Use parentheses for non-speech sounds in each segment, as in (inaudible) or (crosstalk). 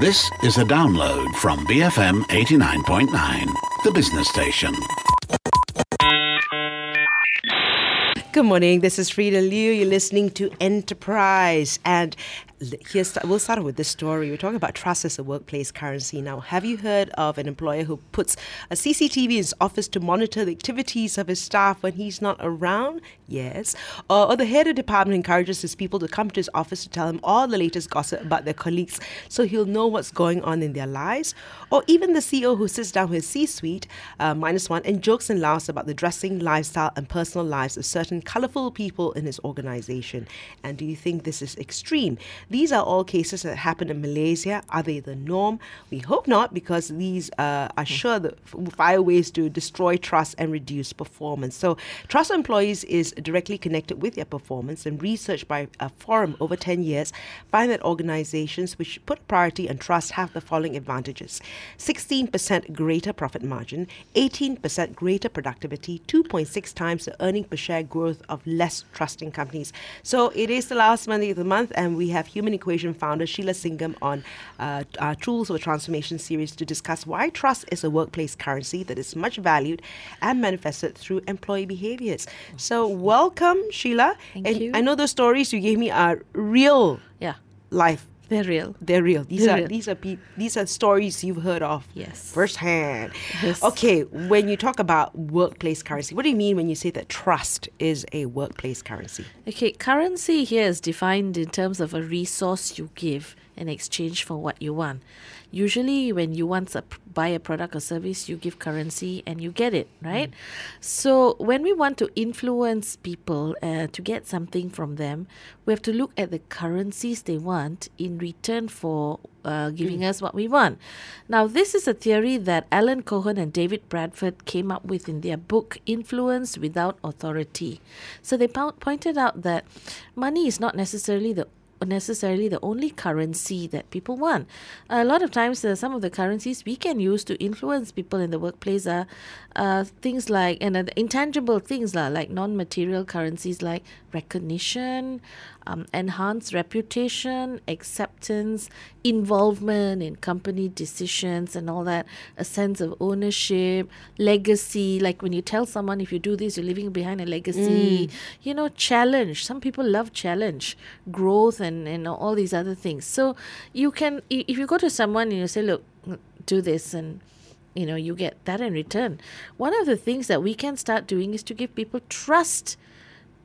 This is a download from BFM 89.9, the business station. Good morning. This is Freda Liu. You're listening to Enterprise. And here's we'll start with this story. We're talking about trust as a workplace currency. Now, have you heard of an employer who puts a CCTV in his office to monitor the activities of his staff when he's not around? Yes. Or, or the head of department encourages his people to come to his office to tell him all the latest gossip about their colleagues so he'll know what's going on in their lives. Or even the CEO who sits down with his C-suite, uh, minus one, and jokes and laughs about the dressing, lifestyle, and personal lives of certain colorful people in his organization. And do you think this is extreme? These are all cases that happen in Malaysia. Are they the norm? We hope not, because these uh, are sure the fire ways to destroy trust and reduce performance. So, trust employees is directly connected with their performance, and research by a forum over 10 years find that organizations which put priority on trust have the following advantages 16% greater profit margin, 18% greater productivity, 2.6 times the earning per share growth of less trusting companies. So, it is the last Monday of the month, and we have Human Equation founder Sheila Singam on uh, our Tools of Transformation series to discuss why trust is a workplace currency that is much valued and manifested through employee behaviors. So, welcome, Sheila. Thank and you. I know the stories you gave me are real Yeah, life. They're real. They're real. These They're are real. these are pe- these are stories you've heard of Yes. firsthand. Yes. Okay, when you talk about workplace currency, what do you mean when you say that trust is a workplace currency? Okay, currency here is defined in terms of a resource you give in exchange for what you want. Usually, when you want to buy a product or service, you give currency and you get it, right? So, when we want to influence people uh, to get something from them, we have to look at the currencies they want in return for uh, giving us what we want. Now, this is a theory that Alan Cohen and David Bradford came up with in their book Influence Without Authority. So they po- pointed out that money is not necessarily the necessarily the only currency that people want. A lot of times, uh, some of the currencies we can use to influence people in the workplace are uh, things like and uh, intangible things lah, like non-material currencies like recognition, um, enhanced reputation, acceptance, involvement in company decisions, and all that. A sense of ownership, legacy. Like when you tell someone if you do this, you're leaving behind a legacy. You know, challenge. Some people love challenge, growth, and and all these other things. So you can if you go to someone and you say, look, do this and you know you get that in return one of the things that we can start doing is to give people trust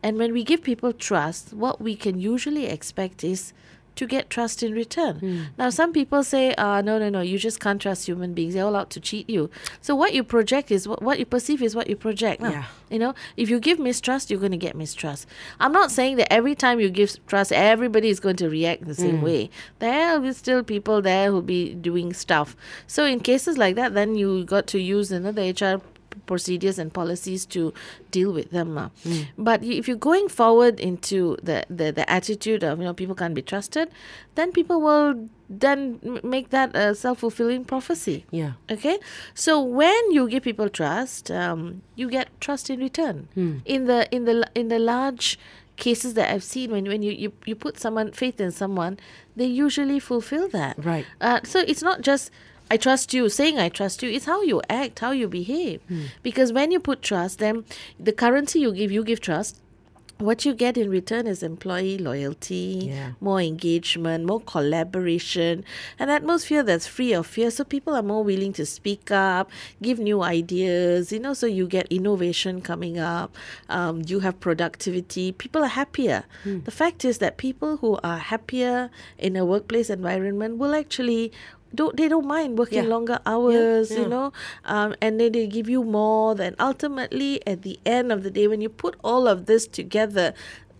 and when we give people trust what we can usually expect is to get trust in return. Now some people say uh, no no no you just can't trust human beings. They're all out to cheat you. So what you project is what, what you perceive is what you project now. Yeah. you know if you give mistrust you're going to get mistrust. I'm not saying that every time you give trust everybody is going to react the same way. There will be still people there who'll be doing stuff. So in cases like that then you got to use you know, hr procedures and policies to deal with them lah. but if you're going forward into the, the the attitude of you know people can't be trusted then people will then make that a self-fulfilling prophecy Yeah. Okay, so when you give people trust, um, you get trust in return. In the in the in the large cases that I've seen, when when you, you you put someone faith in someone, they usually fulfill that. Right. Uh, so it's not just I trust you, saying I trust you. is how you act, how you behave. Because when you put trust, then the currency you give, you give trust. What you get in return is employee loyalty, Yeah. more engagement, more collaboration, an atmosphere that's free of fear. So people are more willing to speak up, give new ideas, you know, so you get innovation coming up, um, you have productivity, people are happier. The fact is that people who are happier in a workplace environment will actually. Don't, they don't mind working Yeah. longer hours, yeah. you know, um, and then they give you more. Then ultimately, at the end of the day, when you put all of this together,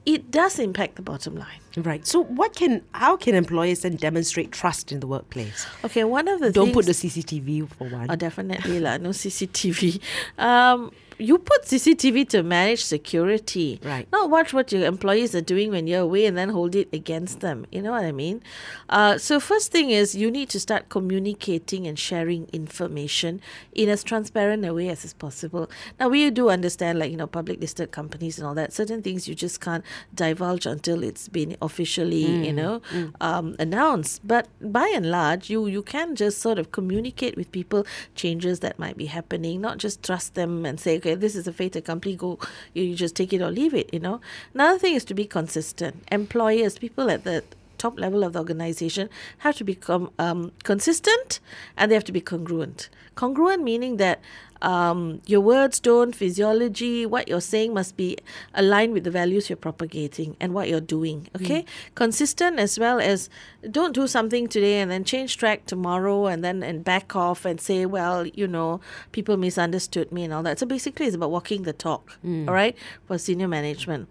it does impact the bottom line. Right. So, what can how can employers then demonstrate trust in the workplace? Okay, one of the Don't things, put the CCTV for one. Oh, definitely lah. No CCTV. Um, you put CCTV to manage security, Right. Not watch what your employees are doing when you're away and then hold it against them. You know what I mean? Uh, so first thing is you need to start communicating and sharing information in as transparent a way as is possible. Now we do understand, like you know, public listed companies and all that. Certain things you just can't divulge until it's been officially, you know, um, announced. But by and large, you you can just sort of communicate with people changes that might be happening, not just trust them and say, okay, this is a fait accompli, go, you, just take it or leave it, you know. Another thing is to be consistent. Employers, people at the top level of the organization have to become um, consistent and they have to be congruent. Congruent meaning that um, your words, tone, physiology, what you're saying must be aligned with the values you're propagating and what you're doing. Okay, consistent as well as don't do something today and then change track tomorrow and then and back off and say, well, you know, people misunderstood me and all that. So basically, it's about walking the talk. Hmm. All right, for senior management.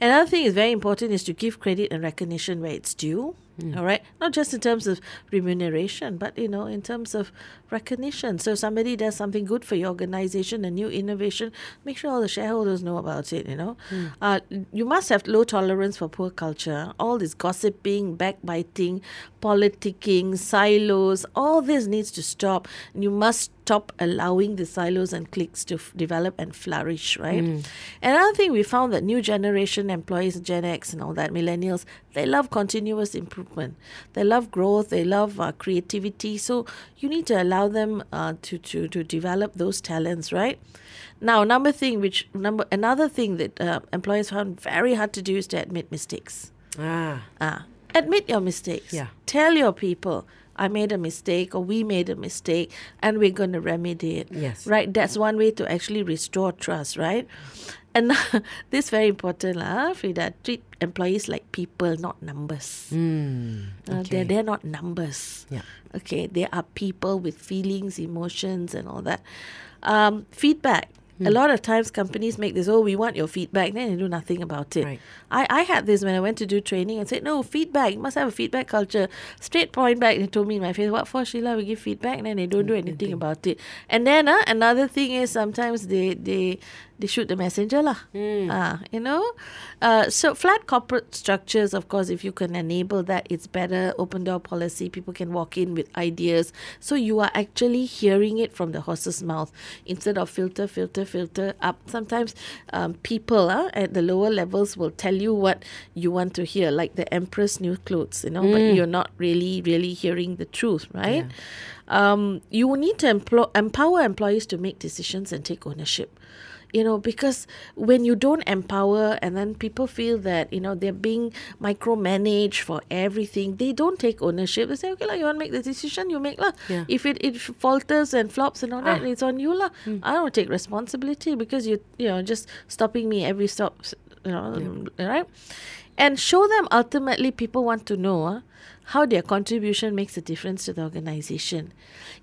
Another thing is very important is to give credit and recognition where it's due. Hmm. All right, not just in terms of remuneration, but you know, in terms of recognition. So somebody does something good for your organization, a new innovation, make sure all the shareholders know about it. You know, hmm. uh, you must have low tolerance for poor culture. All this gossiping, backbiting, politicking, silos, all this needs to stop. You must stop allowing the silos and cliques to f- develop and flourish, right? Another thing we found that new generation employees, Gen X and all that, millennials, they love continuous improvement. They love growth. They love uh, creativity. So you need to allow them uh, to, to, to develop those talents, right? Now, number thing, which number another thing that uh, employers found very hard to do is to admit mistakes. Ah, Ah, admit your mistakes. Yeah. Tell your people, I made a mistake or we made a mistake and we're going to remedy it. Yes. Right? That's one way to actually restore trust, right? And (laughs) this very important, lah, Freda. Treat employees like people, not numbers. Uh, okay. they're, they're not numbers. Yeah. Okay, they are people with feelings, emotions, and all that. Um, feedback. A lot of times companies make this, oh, we want your feedback, then they do nothing about it. Right. I, I had this when I went to do training and said, no, feedback, you must have a feedback culture. Straight point back, they told me in my face, what for, Sheila? We give feedback, and then they don't do anything about it. And then uh, another thing is sometimes they, they, they shoot the messenger lah. Ah, you know, uh, so flat corporate structures. Of course, if you can enable that, it's better. Open door policy. People can walk in with ideas. So you are actually hearing it from the horse's mouth instead of filter, filter, filter up. Sometimes um, people uh, at the lower levels will tell you what you want to hear, like the emperor's new clothes. You know, but you're not really, really hearing the truth, right? Um, you need to emplo- empower employees to make decisions and take ownership you know because when you don't empower and then people feel that you know they're being micromanaged for everything they don't take ownership. They say okay lah, you want to make the decision you make lah. Yeah. if it, it falters and flops and all that Ah. it's on you lah. I don't take responsibility because you you know just stopping me every stop you know right? And show them ultimately people want to know ah, how their contribution makes a difference to the organization.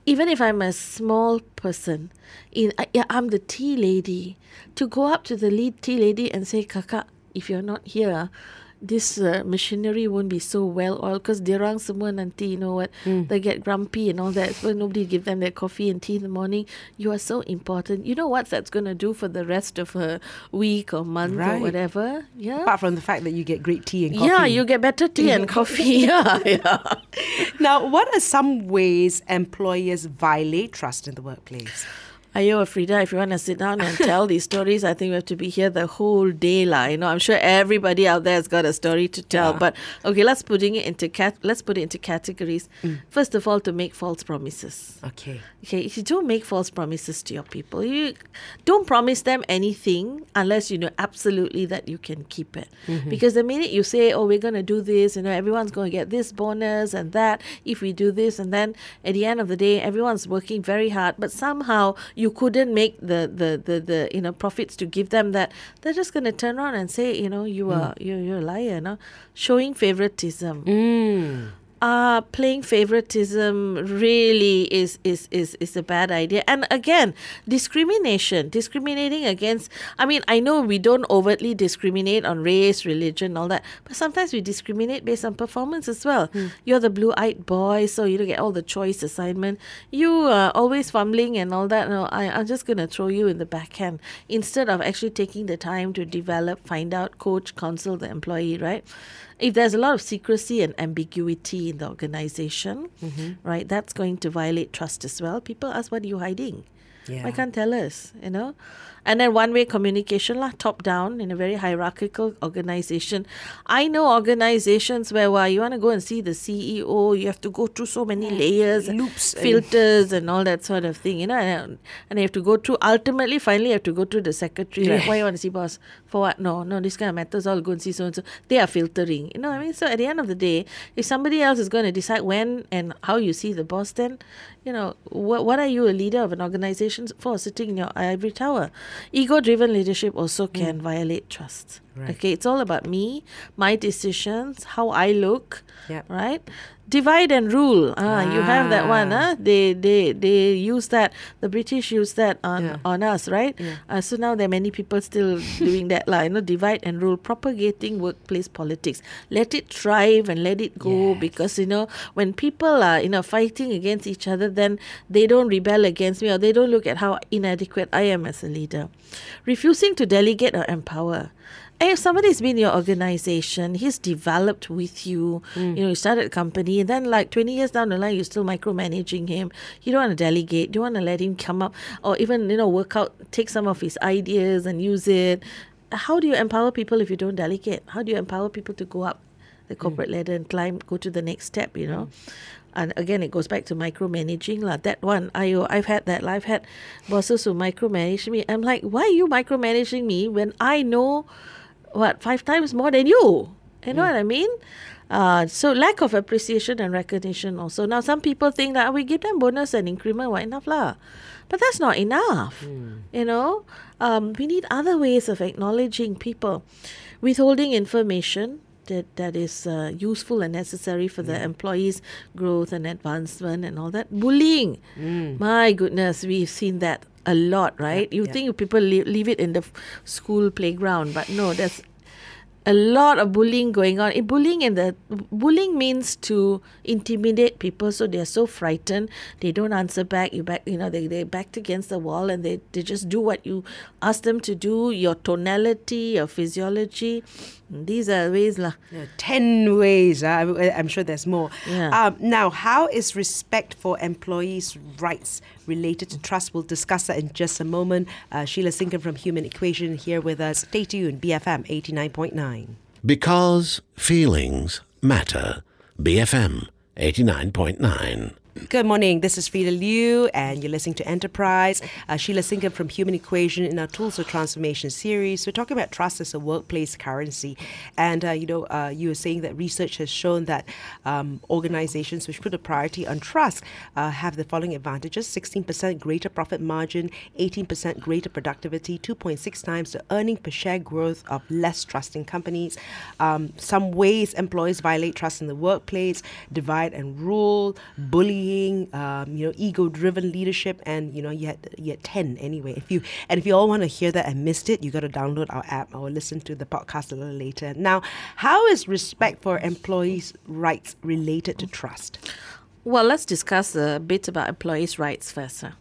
Even if i'm a small person in I- i'm the tea lady. To go up to the lead tea lady and say kakak if you're not here this uh, machinery won't be so well oiled because dirang semua nanti you know what they get grumpy and all that. So nobody give them their coffee and tea in the morning. You are so important. You know what that's going to do for the rest of a week or month or whatever? Yeah. Apart from the fact that you get great tea and coffee. yeah you get better tea and (laughs) coffee. (laughs) Yeah yeah. Now, what are some ways employers violate trust in the workplace? Ayo, Freda, if you want to sit down and tell these stories, I think we have to be here the whole day, lah. You know, I'm sure everybody out there has got a story to tell. Yeah. But okay, let's putting it into cat. Let's put it into categories. Mm. First of all, to make false promises. Okay. Okay, if you don't make false promises to your people, you don't promise them anything unless you know absolutely that you can keep it. Mm-hmm. Because the minute you say, "Oh, we're going to do this," you know, everyone's going to get this bonus and that if we do this, and then at the end of the day, everyone's working very hard, but somehow you couldn't make the the the, the you know profits to give them that. They're just going to turn around and say, you know, you are you you're a liar, you know, showing favoritism. Mm. Uh, playing favoritism really is, is, is, is a bad idea. And again, discrimination, discriminating against, I mean, I know we don't overtly discriminate on race, religion, all that, but sometimes we discriminate based on performance as well. You're the blue eyed boy, so you don't get all the choice assignment. You are always fumbling and all that. No, I, I'm just going to throw you in the backhand instead of actually taking the time to develop, find out, coach, counsel the employee, right? If there's a lot of secrecy and ambiguity in the organization, mm-hmm. right, that's going to violate trust as well. People ask, what are you hiding? Yeah. Why can't tell us, you know? And then one way communication, lah, top down in a very hierarchical organization. I know organizations where well, you want to go and see the CEO, you have to go through so many layers, Loops and- filters, and all that sort of thing, you know, and, and you have to go through, ultimately, finally, you have to go through the secretary. Like, why you want to see boss? For what? No, no, this kind of matters, I'll go and see so and so. They are filtering, you know what I mean? So at the end of the day, if somebody else is going to decide when and how you see the boss, then, you know, what, what are you a leader of an organization for sitting in your ivory tower? Ego driven leadership also mm. can violate trust. Right. Okay, it's all about me, my decisions, how I look, Yep. right? Divide and rule. Ah, you have that one. Ah. Huh? They they they use that. The British use that on Yeah. on us, right? Yeah. Uh, so now there are many people still doing that, lah. You know, divide and rule, propagating workplace politics. Let it thrive and let it go Yes. because you know when people are you know fighting against each other, then they don't rebel against me or they don't look at how inadequate I am as a leader. Refusing to delegate or empower. And if somebody's been in your organization, he's developed with you, mm. you know, you started a company, and then like 20 years down the line, you're still micromanaging him. You don't want to delegate, you don't want to let him come up or even, you know, work out, take some of his ideas and use it. How do you empower people if you don't delegate? How do you empower people to go up the mm. corporate ladder and climb, go to the next step, you know? Mm. And again, it goes back to micromanaging. lah. That one, I, I've had that. I've had bosses who micromanage me. I'm like, why are you micromanaging me when I know what five times more than you. You know what i mean? Uh, so lack of appreciation and recognition also. Now some people think that we give them bonus and increment what enough lah. But that's not enough you know? Um, we need other ways of acknowledging people withholding information that, that is uh, useful and necessary for the employees' growth and advancement and all that. Bullying, my goodness, we've seen that a lot, right? you think people leave, leave it in the f- school playground, but no, there's a lot of bullying going on. Eh, bullying and the bullying means to intimidate people, so they're so frightened they don't answer back. You back, you know, they they backed against the wall and they they just do what you ask them to do. Your tonality, your physiology, these are ways lah. Yeah, 10 ways. Uh, I'm- I'm sure there's more. Yeah. Um, now, how is respect for employees' rights related to trust? We'll discuss that in just a moment. Uh, Sheila Singam from Human Equation here with us. Stay tuned, BFM 89.9. Because feelings matter. BFM 89.9. Good morning. This is Freda Liu, and you're listening to Enterprise. Uh, Sheila Singam from Human Equation in our Tools of Transformation series. We're talking about trust as a workplace currency, and uh, you know, uh, you were saying that research has shown that um, organizations which put a priority on trust uh, have the following advantages: 16% greater profit margin, 18% greater productivity, 2.6 times the earning per share growth of less trusting companies. Um, some ways employees violate trust in the workplace: divide and rule, bullying, um, you know, ego-driven leadership, and you know, you had you had ten anyway. If you and if you all want to hear that and missed it, you got to download our app or listen to the podcast a little later. Now, how is respect for employees' rights related to trust? Well, let's discuss a bit about employees' rights first. huh?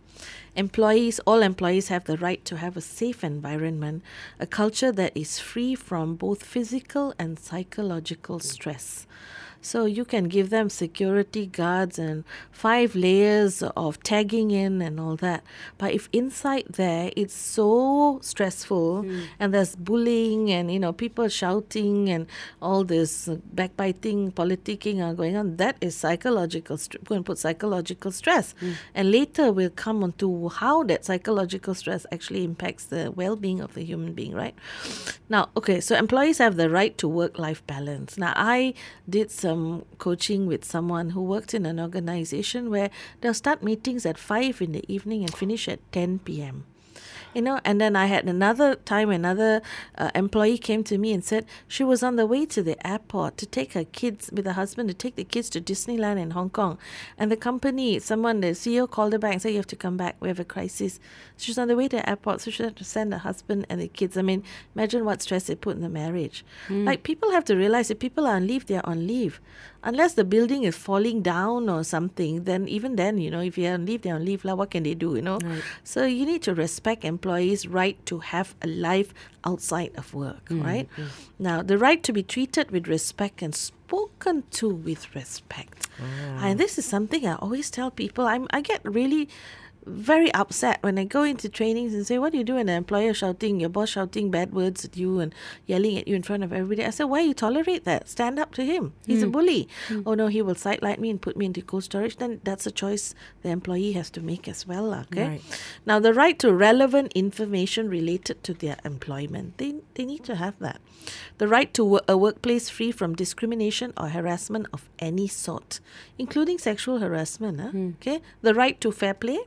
Employees, all employees have the right to have a safe environment, a culture that is free from both physical and psychological stress. So you can give them security guards and five layers of tagging in and all that. But if inside there it's so stressful hmm. and there's bullying and you know people shouting and all this backbiting, politicking are going on, that is psychological. St- going to put psychological stress. Hmm. And later we'll come on to how that psychological stress actually impacts the well-being of the human being, right? Now, okay, so employees have the right to work-life balance. Now, I did some Um, coaching with someone who worked in an organization where they'll start meetings at 5 in the evening and finish at 10 p.m. You know, and then I had another time another uh, employee came to me and said she was on the way to the airport to take her kids with her husband to take the kids to Disneyland in Hong Kong. And the company, someone, the CEO called her back and said, You have to come back. We have a crisis. She's on the way to the airport, so she had to send her husband and the kids. I mean, imagine what stress it put in the marriage. Like, people have to realize if people are on leave, they're on leave. Unless the building is falling down or something, then even then, you know, if you're on leave, they're on leave. Lah, what can they do, you know? So you need to respect employees' right to have a life outside of work, mm, right? Mm. Now, the right to be treated with respect and spoken to with respect. Oh. And this is something I always tell people. I'm, I get really very upset when I go into trainings and say, What do you do when an employer shouting, your boss shouting bad words at you and yelling at you in front of everybody? I said, Why you tolerate that? Stand up to him. He's a hmm. bully. Hmm. Oh no, he will sidelight me and put me into cold storage. Then that's a choice the employee has to make as well. Okay. Right. Now the right to relevant information related to their employment. They they need to have that. The right to wo- a workplace free from discrimination or harassment of any sort, including sexual harassment. huh? Okay. The right to fair play.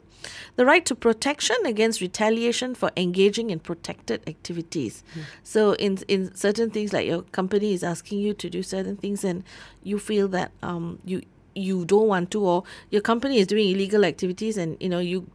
The right to protection against retaliation for engaging in protected activities. So, in in certain things, like your company is asking you to do certain things, and you feel that um you you don't want to, or your company is doing illegal activities, and you know you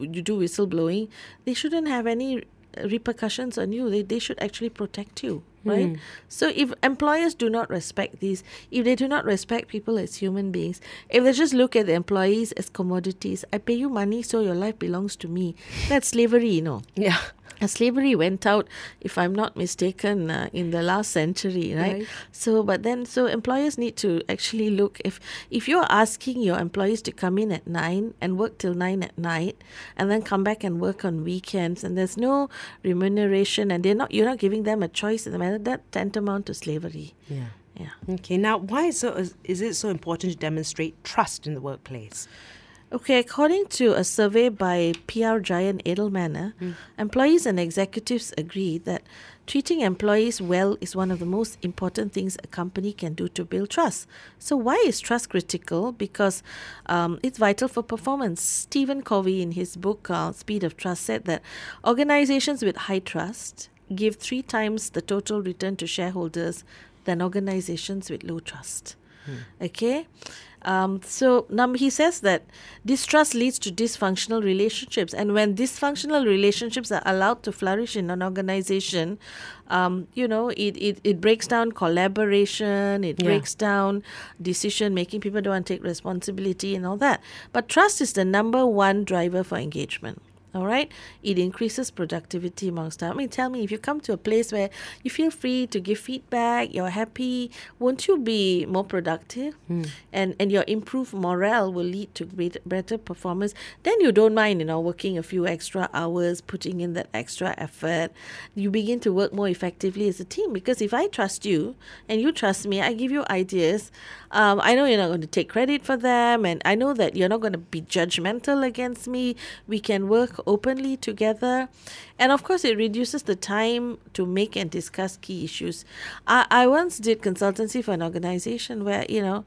you do whistleblowing, they shouldn't have any repercussions on you. They they should actually protect you, right? Hmm. So if employers do not respect these, if they do not respect people as human beings, if they just look at the employees as commodities, I pay you money, so your life belongs to me. That's slavery, you know. (laughs) Yeah. Slavery went out, if I'm not mistaken, uh, in the last century, right? Right. So, but then, so employers need to actually look if if you're asking your employees to come in at nine and work till nine at night, and then come back and work on weekends, and there's no remuneration, and they're not you're not giving them a choice in the matter that tantamount to slavery. Yeah. Yeah. Okay. Now, why is, so, is, is it so important to demonstrate trust in the workplace? Okay, according to a survey by PR giant Edelman, employees and executives agree that treating employees well is one of the most important things a company can do to build trust. So, why is trust critical? Because um, it's vital for performance. Stephen Covey, in his book uh, Speed of Trust, said that organizations with high trust give three times the total return to shareholders than organizations with low trust. Okay. Um, so num- he says that distrust leads to dysfunctional relationships, and when dysfunctional relationships are allowed to flourish in an organization, um, you know, it, it, it breaks down collaboration, it Yeah. breaks down decision making. People don't want to take responsibility and all that. But trust is the number one driver for engagement. All right, it increases productivity amongst staff. I mean, tell me if you come to a place where you feel free to give feedback, you're happy, won't you be more productive? And and your improved morale will lead to great, better performance. Then you don't mind, you know, working a few extra hours, putting in that extra effort. You begin to work more effectively as a team because if I trust you and you trust me, I give you ideas. Um, I know you're not going to take credit for them, and I know that you're not going to be judgmental against me. We can work openly together. And of course, it reduces the time to make and discuss key issues. I, I once did consultancy for an organization where, you know,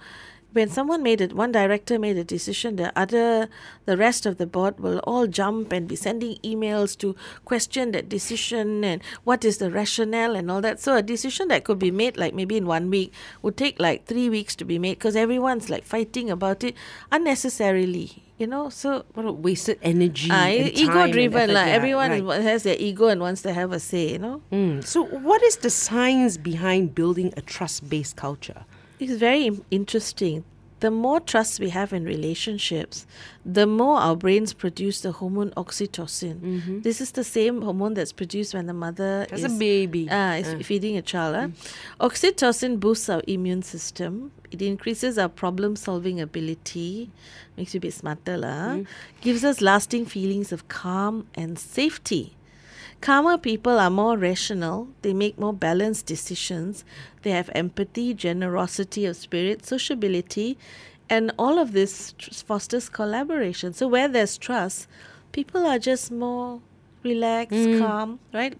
when someone made it, one director made a decision, the other, the rest of the board will all jump and be sending emails to question that decision and what is the rationale and all that. So a decision that could be made like maybe in one week would take like three weeks to be made because everyone's like fighting about it unnecessarily. You know, so What a wasted energy. uh, ego driven, like everyone right. has their ego and wants to have a say. You know. Mm. So, what is the science behind building a trust based culture? It's very interesting. The more trust we have in relationships, the more our brains produce the hormone oxytocin. This is the same hormone that's produced when the mother As a is baby. Ah, is Uh. feeding a child. ah. Oxytocin boosts our immune system. It increases our problem solving ability, makes you a bit smarter, lah. Hmm. gives us lasting feelings of calm and safety. Calmer people are more rational, they make more balanced decisions, they have empathy, generosity of spirit, sociability, and all of this tr- fosters collaboration. So, where there's trust, people are just more relaxed, hmm. calm, right?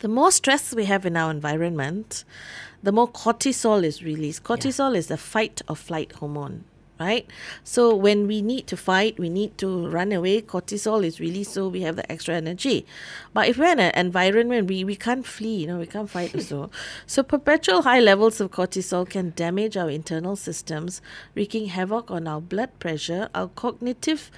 The more stress we have in our environment, the more cortisol is released. Cortisol is the fight or flight hormone. right? So when we need to fight, we need to run away, cortisol is released so we have the extra energy. But if we're in an environment we, we can't flee, you know, we can't fight (laughs) so. So perpetual high levels of cortisol can damage our internal systems, wreaking havoc on our blood pressure, our cognitive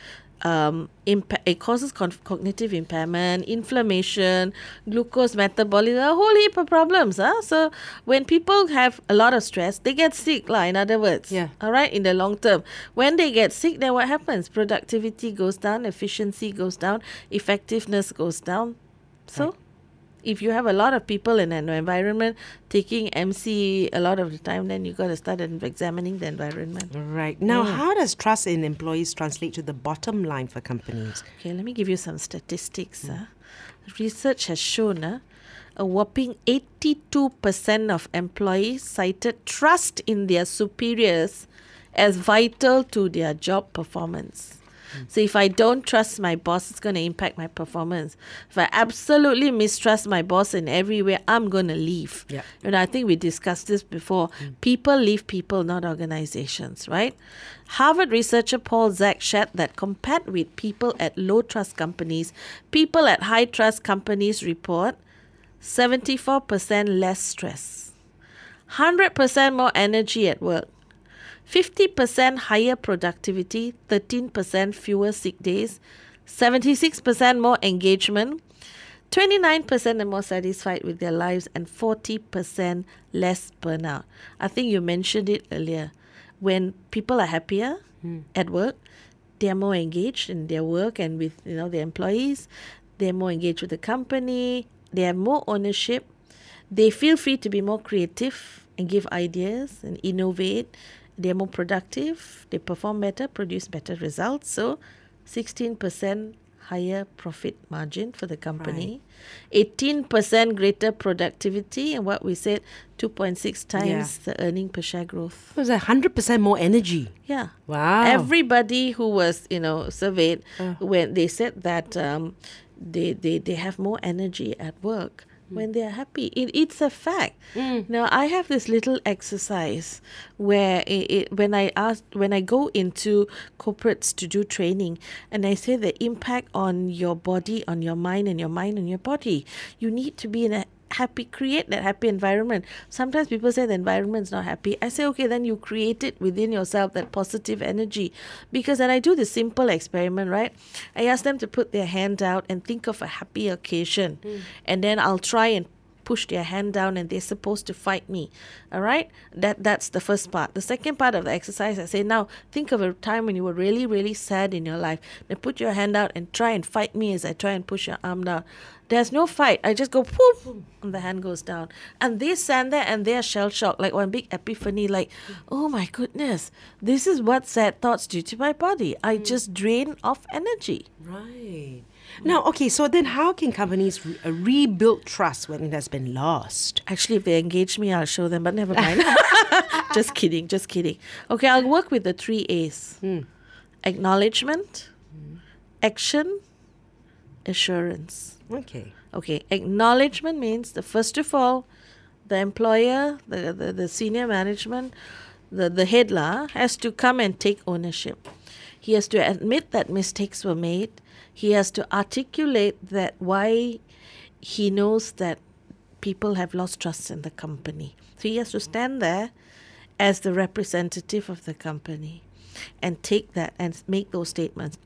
um, impa- it causes con- cognitive impairment, inflammation, glucose metabolism, a whole heap of problems. Huh? So when people have a lot of stress, they get sick, lah, in other words. Yeah. All right, in the long term. When they get sick, then what happens? Productivity goes down, efficiency goes down, effectiveness goes down. So if you have a lot of people in an environment taking MC a lot of the time, then you got to start examining the environment. Right. Now, how does trust in employees translate to the bottom line for companies? Okay, let me give you some statistics. Uh. Research has shown uh, a whopping 82% of employees cited trust in their superiors as vital to their job performance. So if I don't trust my boss, it's going to impact my performance. If I absolutely mistrust my boss in every way, I'm going to leave. Yeah. And I think we discussed this before. Mm. People leave people, not organizations, right? Harvard researcher Paul Zak shared that compared with people at low trust companies, people at high trust companies report 74% less stress, 100% more energy at work, 50% higher productivity, 13% fewer sick days, 76% more engagement, 29% are more satisfied with their lives, and 40% less burnout. I think you mentioned it earlier. When people are happier hmm. at work, they are more engaged in their work and with you know their employees. They're more engaged with the company. They have more ownership. They feel free to be more creative and give ideas and innovate. They're more productive. They perform better, produce better results. So, 16% higher profit margin for the company, 18% greater productivity, and what we said, 2.6 times the earning per share growth. It was 100% more energy. Yeah. Wow. Everybody who was, you know, surveyed, when they said that um, they, they, they have more energy at work Mm. when they are happy. It, it's a fact. Mm. Now, I have this little exercise where it, it, when I ask, when I go into corporates to do training, and I say the impact on your body, on your mind, and your mind on your body, you need to be in a happy create that happy environment. Sometimes people say the environment's not happy. I say okay then you create it within yourself that positive energy. Because then i do the simple experiment right? I ask them to put their hand out and think of a happy occasion. Hmm. And then i'll try and push their hand down and they're supposed to fight me all right that that's the first part the second part of the exercise i say now think of a time when you were really really sad in your life then put your hand out and try and fight me as i try and push your arm down there's no fight. I just go poof, and the hand goes down. And they stand there and they're shell shocked, like one big epiphany, like, oh my goodness, this is what sad thoughts do to my body. I hmm. just drain off energy. Right. Now, okay, so then how can companies re- uh, rebuild trust when it has been lost? Actually, if they engage me, I'll show them, but never mind. (laughs) (laughs) just kidding, just kidding. Okay, I'll work with the three A's acknowledgement, action, assurance. Okay. Okay, acknowledgement means the first of all, the employer, the, the, the senior management, the, the head lah, has to come and take ownership. He has to admit that mistakes were made. He has to articulate that why he knows that people have lost trust in the company. So he has to stand there as the representative of the company and take that and make those statements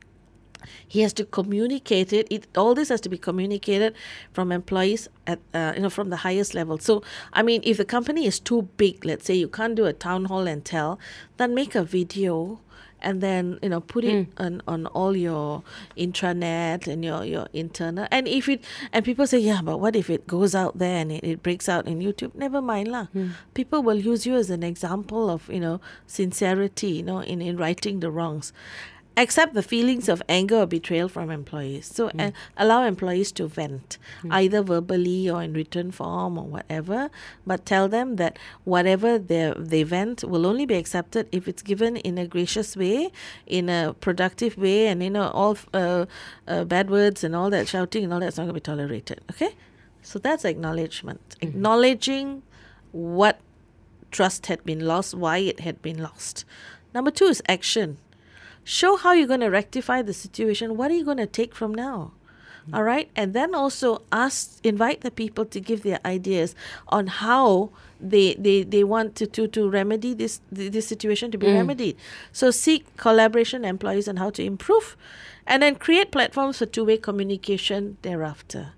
he has to communicate it. it all this has to be communicated from employees at uh, you know from the highest level so i mean if the company is too big let's say you can't do a town hall and tell then make a video and then you know put it mm. on, on all your intranet and your your internal. And if it and people say yeah but what if it goes out there and it, it breaks out in youtube? Never mind lah. Mm. People will use you as an example of you know sincerity you know in, in righting the wrongs accept the feelings of anger or betrayal from employees. So uh, allow employees to vent, either verbally or in written form or whatever. But tell them that whatever they they vent will only be accepted if it's given in a gracious way, in a productive way, and you know all uh, uh, bad words and all that shouting and all that's not going to be tolerated. Okay, so that's acknowledgement, acknowledging what trust had been lost, why it had been lost. Number two is action. Show how you're going to rectify the situation. What are you going to take from now? Mm-hmm. All right. And then also ask, invite the people to give their ideas on how they they, they want to, to, to remedy this this situation to be mm. remedied. So seek collaboration employees on how to improve and then create platforms for two way communication thereafter.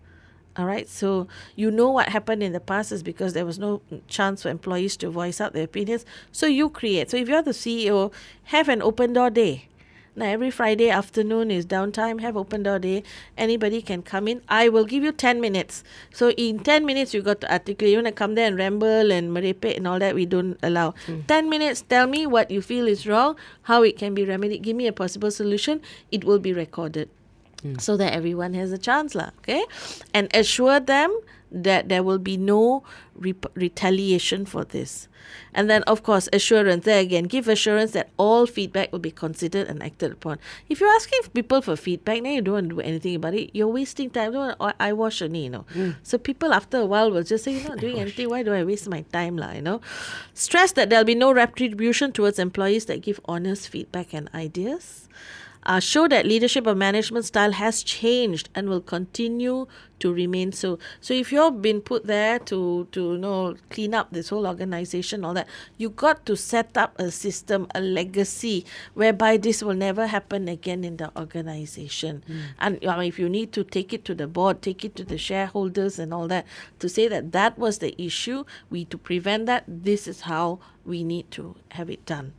All right. So you know what happened in the past is because there was no chance for employees to voice out their opinions. So you create. So if you're the CEO, have an open door day. Now every Friday afternoon is downtime. Have open door day. Anybody can come in. I will give you ten minutes. So in ten minutes you got to articulate. You want to come there and ramble and merepek and all that. We don't allow. Hmm. Ten minutes. Tell me what you feel is wrong. How it can be remedied. Give me a possible solution. It will be recorded hmm. so that everyone has a chance lah okay and assure them that there will be no rep- retaliation for this. And then of course assurance. There again give assurance that all feedback will be considered and acted upon. If you're asking people for feedback then you don't want to do anything about it. You're wasting time. Don't want to eye wash only you know. Mm. So people after a while will just say you're not doing anything. Why do i waste my time lah you know? Stress that there'll be no retribution towards employees that give honest feedback and ideas uh, show that leadership or management style has changed and will continue to remain so. So if you've been put there to to you know clean up this whole organization, all that, you got to set up a system, a legacy whereby this will never happen again in the organization. And I mean, if you need to take it to the board, take it to the shareholders and all that to say that that was the issue. We to prevent that. This is how we need to have it done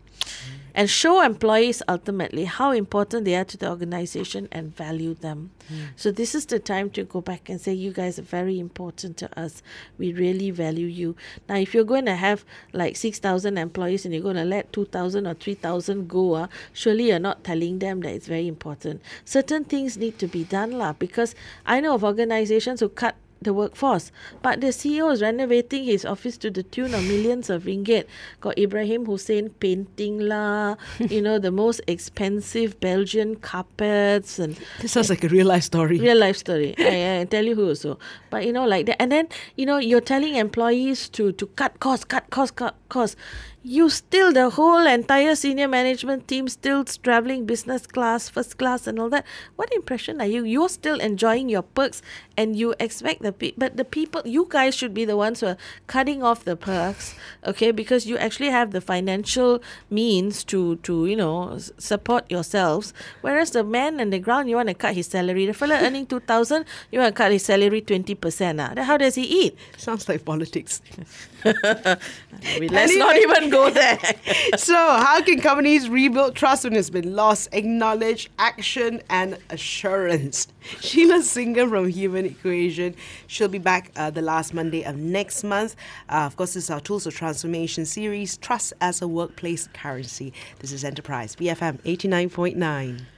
and show employees ultimately how important they are to the organization and value them. So this is the time to go back and say you guys are very important to us. We really value you. Now if you're going to have like 6000 employees and you're going to let 2000 or 3000 go, uh, surely you're not telling them that it's very important. Certain things need to be done lah because I know of organizations who cut the workforce. But the CEO is renovating his office to the tune of millions of ringgit. Got Ibrahim Hussein painting lah, (laughs) you know, the most expensive Belgian carpets and This sounds like a real life story. real life story. (laughs) I, I tell you who also. But you know, like that and then, you know, you're telling employees to to cut costs, cut costs, cut costs. You still the whole entire senior management team still traveling business class, first class and all that. What impression are you? You're still enjoying your perks and you expect the pe- but the people you guys should be the ones who are cutting off the perks, okay? Because you actually have the financial means to to, you know, support yourselves. Whereas the man on the ground you want to cut his salary. The fella earning two thousand, (laughs) you want to cut his salary twenty percent. Ah. How does he eat? Sounds like politics. (laughs) Let's not Anyway. (laughs) go there. so, how can companies rebuild trust when it's been lost? Acknowledge, action, and assurance. (laughs) Sheila Singam from Human Equation. She'll be back uh, the last Monday of next month. Uh, of course, this is our Tools of Transformation series, Trust as a Workplace Currency. This is Enterprise, BFM 89.9.